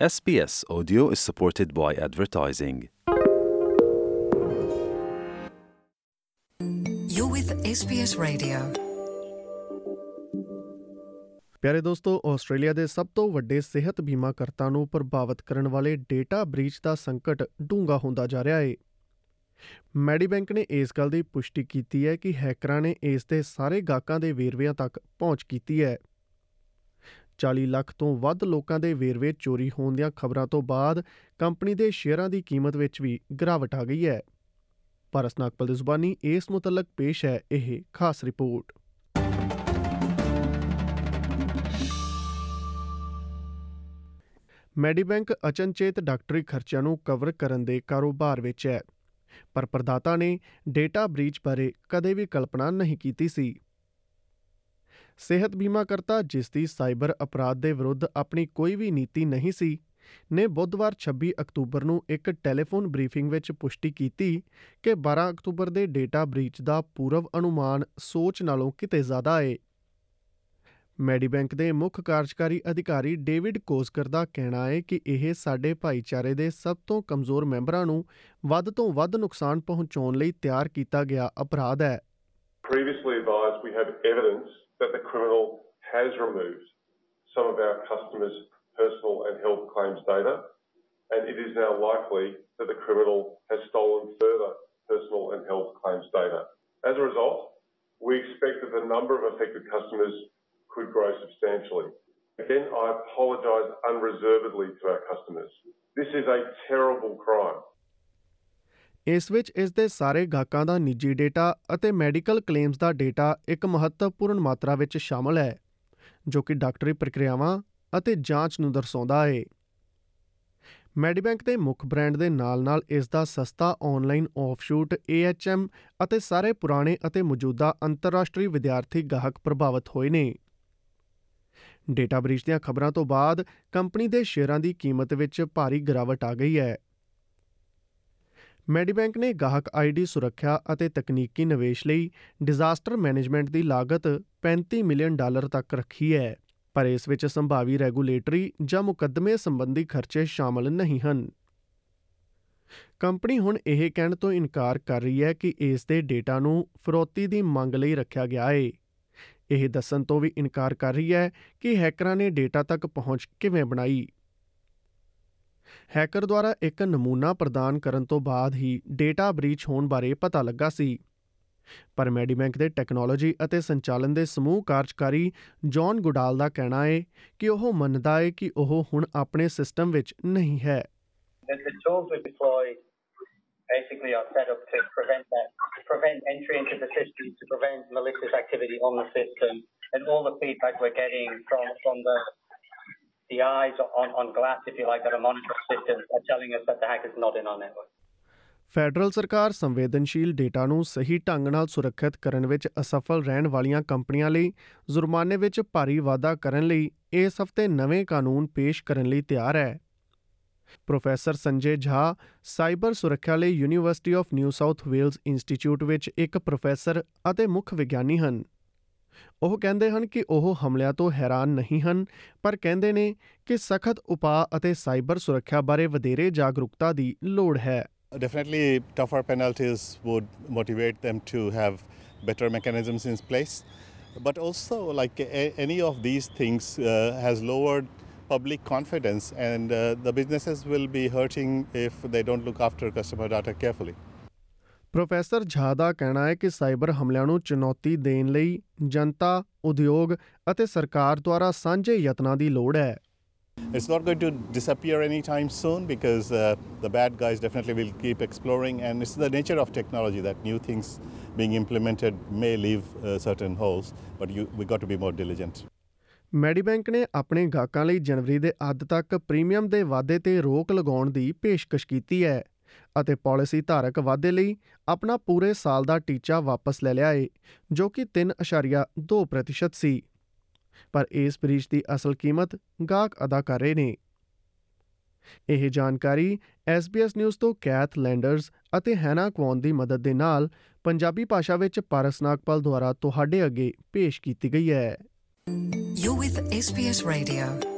SBS Audio is supported by advertising. You're with SBS Radio. ਪਿਆਰੇ ਦੋਸਤੋ Australia ਦੇ ਸਭ ਤੋਂ ਵੱਡੇ ਸਿਹਤ ਬੀਮਾ ਕਰਤਾ ਨੂੰ ਪ੍ਰਭਾਵਿਤ ਕਰਨ ਵਾਲੇ ਡੇਟਾ ਬ੍ਰੀਚ ਦਾ ਸੰਕਟ ਡੂੰਘਾ ਹੁੰਦਾ ਜਾ ਰਿਹਾ ਹੈ ਮੈਡੀਬੈਂਕ ਨੇ ਇਸ ਗੱਲ ਦੀ ਪੁਸ਼ਟੀ ਕੀਤੀ ਹੈ ਕਿ ਹੈਕਰਾਂ ਨੇ ਇਸ ਦੇ ਸਾਰੇ ਗਾਹਕਾਂ ਦੇ ਵੇਰਵਿਆਂ ਤੱਕ ਪਹੁੰਚ ਕੀਤੀ ਹੈ 40 ਲੱਖ ਤੋਂ ਵੱਧ ਲੋਕਾਂ ਦੇ ਵੇਰਵੇ ਚੋਰੀ ਹੋਣ ਦੀਆਂ ਖਬਰਾਂ ਤੋਂ ਬਾਅਦ ਕੰਪਨੀ ਦੇ ਸ਼ੇਅਰਾਂ ਦੀ ਕੀਮਤ ਵਿੱਚ ਵੀ ਗਿਰਾਵਟ ਆ ਗਈ ਹੈ। ਭਾਰਤ ਨਾਗਪਲ ਦੀ ਜ਼ੁਬਾਨੀ ਇਸ ਮੁਤਲਕ ਪੇਸ਼ ਹੈ, ਇਹ ਖਾਸ ਰਿਪੋਰਟ। ਮੈਡੀਬੈਂਕ ਅਚਨਚੇਤ ਡਾਕਟਰੀ ਖਰਚਿਆਂ ਨੂੰ ਕਵਰ ਕਰਨ ਦੇ ਕਾਰੋਬਾਰ ਵਿੱਚ ਹੈ। ਪਰ ਪ੍ਰਦਾਤਾ ਨੇ ਡੇਟਾ ਬ੍ਰੀਚ ਬਾਰੇ ਕਦੇ ਵੀ ਕਲਪਨਾ ਨਹੀਂ ਕੀਤੀ ਸੀ। ਸਿਹਤ ਬੀਮਾ ਕਰਤਾ, ਜਿਸ ਦੀ ਸਾਈਬਰ ਅਪਰਾਧ ਦੇ ਵਿਰੁੱਧ ਆਪਣੀ ਕੋਈ ਵੀ ਨੀਤੀ ਨਹੀਂ ਸੀ, ਨੇ ਬੁੱਧਵਾਰ 26 ਅਕਤੂਬਰ ਨੂੰ ਇੱਕ ਟੈਲੀਫੋਨ ਬਰੀਫਿੰਗ ਵਿੱਚ ਪੁਸ਼ਟੀ ਕੀਤੀ ਕਿ 12 ਅਕਤੂਬਰ ਦੇ ਡੇਟਾ ਬ੍ਰੀਚ ਦਾ ਪੂਰਵ ਅਨੁਮਾਨ ਸੋਚ ਨਾਲੋਂ ਕਿਤੇ ਜ਼ਿਆਦਾ ਹੈ ਮੈਡੀਬੈਂਕ ਦੇ ਮੁੱਖ ਕਾਰਜਕਾਰੀ ਅਧਿਕਾਰੀ ਡੇਵਿਡ ਕੋਸਕਰ ਦਾ ਕਹਿਣਾ ਹੈ ਕਿ ਇਹ ਸਾਡੇ ਭਾਈਚਾਰੇ ਦੇ ਸਭ ਤੋਂ ਕਮਜ਼ੋਰ ਮੈਂਬਰਾਂ ਨੂੰ ਵੱਧ ਤੋਂ ਵੱਧ ਨੁਕਸਾਨ ਪਹੁੰਚਾਉਣ ਲਈ ਤਿਆਰ ਕੀਤਾ ਗਿਆ ਅਪਰਾਧ ਹੈ। Previously advised we have evidence that the criminal has removed some of our customers' personal and health claims data, and it is now likely that the criminal has stolen further personal and health claims data. As a result, we expect that the number of affected customers could grow substantially. Again, I apologise unreservedly to our customers. This is a terrible crime. ਇਸ ਵਿੱਚ ਇਸ ਦੇ ਸਾਰੇ ਗਾਹਕਾਂ ਦਾ ਨਿੱਜੀ data ਅਤੇ medical claims ਦਾ data ਇੱਕ ਮਹੱਤਵਪੂਰਨ ਮਾਤਰਾ ਵਿੱਚ ਸ਼ਾਮਲ ਹੈ, ਜੋ ਕਿ ਡਾਕਟਰੀ ਪ੍ਰਕਿਰਿਆਵਾਂ ਅਤੇ ਜਾਂਚ ਨੂੰ ਦਰਸਾਉਂਦਾ ਹੈ ਮੈਡੀਬੈਂਕ ਦੇ ਮੁੱਖ ਬ੍ਰਾਂਡ ਦੇ ਨਾਲ-ਨਾਲ ਇਸ ਦਾ ਸਸਤਾ ਆਨਲਾਈਨ ਆਫਸ਼ੂਟ AHM ਅਤੇ ਸਾਰੇ ਪੁਰਾਣੇ ਅਤੇ ਮੌਜੂਦਾ ਅੰਤਰਰਾਸ਼ਟਰੀ ਵਿਦਿਆਰਥੀ ਗਾਹਕ ਪ੍ਰਭਾਵਿਤ ਹੋਏ ਨੇ। ਡੇਟਾ ਬ੍ਰੀਚ ਦੀਆਂ ਖਬਰਾਂ ਤੋਂ ਬਾਅਦ ਕੰਪਨੀ ਦੇ ਸ਼ੇਅਰਾਂ ਦੀ ਕੀਮਤ ਵਿੱਚ ਭਾਰੀ ਗਿਰਾਵਟ ਆ ਗਈ ਹੈ। ਮੈਡੀਬੈਂਕ ਨੇ ਗਾਹਕ ਆਈਡੀ ਸੁਰੱਖਿਆ ਅਤੇ ਤਕਨੀਕੀ ਨਿਵੇਸ਼ ਲਈ ਡਿਜ਼ਾਸਟਰ ਮੈਨੇਜਮੈਂਟ ਦੀ ਲਾਗਤ 35 ਮਿਲੀਅਨ ਡਾਲਰ ਤੱਕ ਰੱਖੀ ਹੈ, ਪਰ ਇਸ ਵਿੱਚ ਸੰਭਾਵੀ ਰੈਗੂਲੇਟਰੀ ਜਾਂ ਮੁਕੱਦਮੇ ਸੰਬੰਧੀ ਖਰਚੇ ਸ਼ਾਮਲ ਨਹੀਂ ਹਨ। ਕੰਪਨੀ ਹੁਣ ਇਹ ਕਹਿਣ ਤੋਂ ਇਨਕਾਰ ਕਰ ਰਹੀ ਹੈ ਕਿ ਇਸ ਦੇ ਡੇਟਾ ਨੂੰ ਫਰੋਤੀ ਦੀ ਮੰਗ ਲਈ ਰੱਖਿਆ ਗਿਆ ਹੈ ਇਹ ਦੱਸਣ ਤੋਂ ਵੀ ਇਨਕਾਰ ਕਰ ਰਹੀ ਹੈ ਕਿ ਹੈਕਰਾਂ ਨੇ ਡੇਟਾ ਤੱਕ ਪਹੁੰਚ ਕਿਵੇਂ ਬਣਾਈ। ਹੈਕਰ ਦੁਆਰਾ ਇੱਕ ਨਮੂਨਾ ਪ੍ਰਦਾਨ ਕਰਨ ਤੋਂ ਬਾਅਦ ਹੀ ਡੇਟਾ ਬ੍ਰੀਚ ਹੋਣ ਬਾਰੇ ਪਤਾ ਲੱਗਾ ਸੀ ਪਰ ਮੈਡੀਬੈਂਕ ਦੇ ਟੈਕਨੋਲੋਜੀ ਅਤੇ ਸੰਚਾਲਨ ਦੇ ਸਮੂਹ ਕਾਰਜਕਾਰੀ ਜੌਨ ਗੁਡਾਲ ਦਾ ਕਹਿਣਾ ਹੈ ਕਿ ਉਹ ਮੰਨਦਾ ਹੈ ਕਿ ਉਹ ਹੁਣ ਆਪਣੇ ਸਿਸਟਮ ਵਿੱਚ ਨਹੀਂ ਹੈ The, the tools we deployed basically are set up to prevent that, prevent entry into the system, to prevent malicious activity on the system, and all the feedback we're getting from from the the eyes on, on glass, if you like, that are monitoring systems are telling us that the hack is not in our network. Federal ਸਰਕਾਰ ਸੰਵੇਦਨਸ਼ੀਲ data ਨੂੰ ਸਹੀ ਢੰਗ ਨਾਲ ਸੁਰੱਖਿਅਤ ਕਰਨ ਵਿੱਚ ਅਸਫਲ ਰਹਿਣ ਵਾਲੀਆਂ ਕੰਪਨੀਆਂ ਲਈ ਜੁਰਮਾਨੇ ਵਿੱਚ ਭਾਰੀ ਵਾਧਾ ਕਰਨ ਲਈ ਇਸ ਹਫ਼ਤੇ ਨਵੇਂ ਕਾਨੂੰਨ ਪੇਸ਼ ਕਰਨ ਲਈ ਤਿਆਰ ਹੈ ਪ੍ਰੋਫੈਸਰ ਸੰਜੇ ਝਾ ਸਾਈਬਰ ਸੁਰੱਖਿਆ ਲਈ university of New South Wales institute ਵਿੱਚ ਇੱਕ ਪ੍ਰੋਫੈਸਰ ਅਤੇ ਮੁੱਖ ਵਿਗਿਆਨੀ ਹਨ ਉਹ ਕਹਿੰਦੇ ਹਨ ਕਿ ਉਹ ਹਮਲਿਆਂ ਤੋਂ ਹੈਰਾਨ ਨਹੀਂ ਹਨ ਪਰ ਕਹਿੰਦੇ ਨੇ ਕਿ ਸਖਤ ਉਪਾਅ ਅਤੇ ਸਾਈਬਰ ਸੁਰੱਖਿਆ ਬਾਰੇ ਵਧੇਰੇ ਜਾਗਰੂਕਤਾ ਦੀ ਲੋੜ ਹੈ Definitely, tougher penalties would motivate them to have better mechanisms in place. But also, like a- any of these things, uh, has lowered public confidence, and uh, the businesses will be hurting if they don't look after customer data carefully. Professor Jha ਦਾ ਕਹਿਣਾ ਹੈ ਕਿ cyber ਹਮਲਿਆਂ ਨੂੰ ਚੁਣੌਤੀ ਦੇਣ ਲਈ ਜਨਤਾ, ਉਦਯੋਗ ਅਤੇ ਸਰਕਾਰ ਦੁਆਰਾ ਸਾਂਝੇ ਯਤਨਾਂ ਦੀ ਲੋੜ ਹੈ It's not going to disappear anytime soon because uh, the bad guys definitely will keep exploring, and it's the nature of technology that new things being implemented may leave uh, certain holes, but you, we got to be more diligent. Medibank ਨੇ ਆਪਣੇ ਗਾਹਕਾਂ ਲਈ ਜਨਵਰੀ ਦੇ ਅੱਧ ਤੱਕ premium ਦੇ ਵਾਧੇ ਤੇ ਰੋਕ ਲਗਾਉਣ ਦੀ ਪੇਸ਼ਕਸ਼ ਕੀਤੀ ਹੈ ਅਤੇ ਪਾਲਿਸੀ ਧਾਰਕ ਵਾਧੇ ਲਈ ਆਪਣਾ ਪੂਰੇ ਸਾਲ ਦਾ ਟੀਚਾ ਵਾਪਸ ਲੈ ਲਿਆ ਹੈ ਜੋ ਕਿ 3.2% ਸੀ। ਪਰ ਇਸ ਬ੍ਰੀਚ ਦੀ ਅਸਲ ਕੀਮਤ ਗਾਹਕ ਅਦਾ ਕਰ ਰਹੇ ਨੇ। ਇਹ ਜਾਣਕਾਰੀ SBS ਨਿਊਜ਼ ਤੋਂ ਕੈਥ ਲੈਂਡਰਜ਼ ਅਤੇ ਹੈਨਾ ਕੁਆਨ ਦੀ ਮਦਦ ਦੇ ਨਾਲ ਪੰਜਾਬੀ ਭਾਸ਼ਾ ਵਿੱਚ ਪਾਰਸ ਨਾਗਪਾਲ ਦੁਆਰਾ ਤੁਹਾਡੇ ਅੱਗੇ ਪੇਸ਼ ਕੀਤੀ ਗਈ ਹੈ। You're with SBS Radio.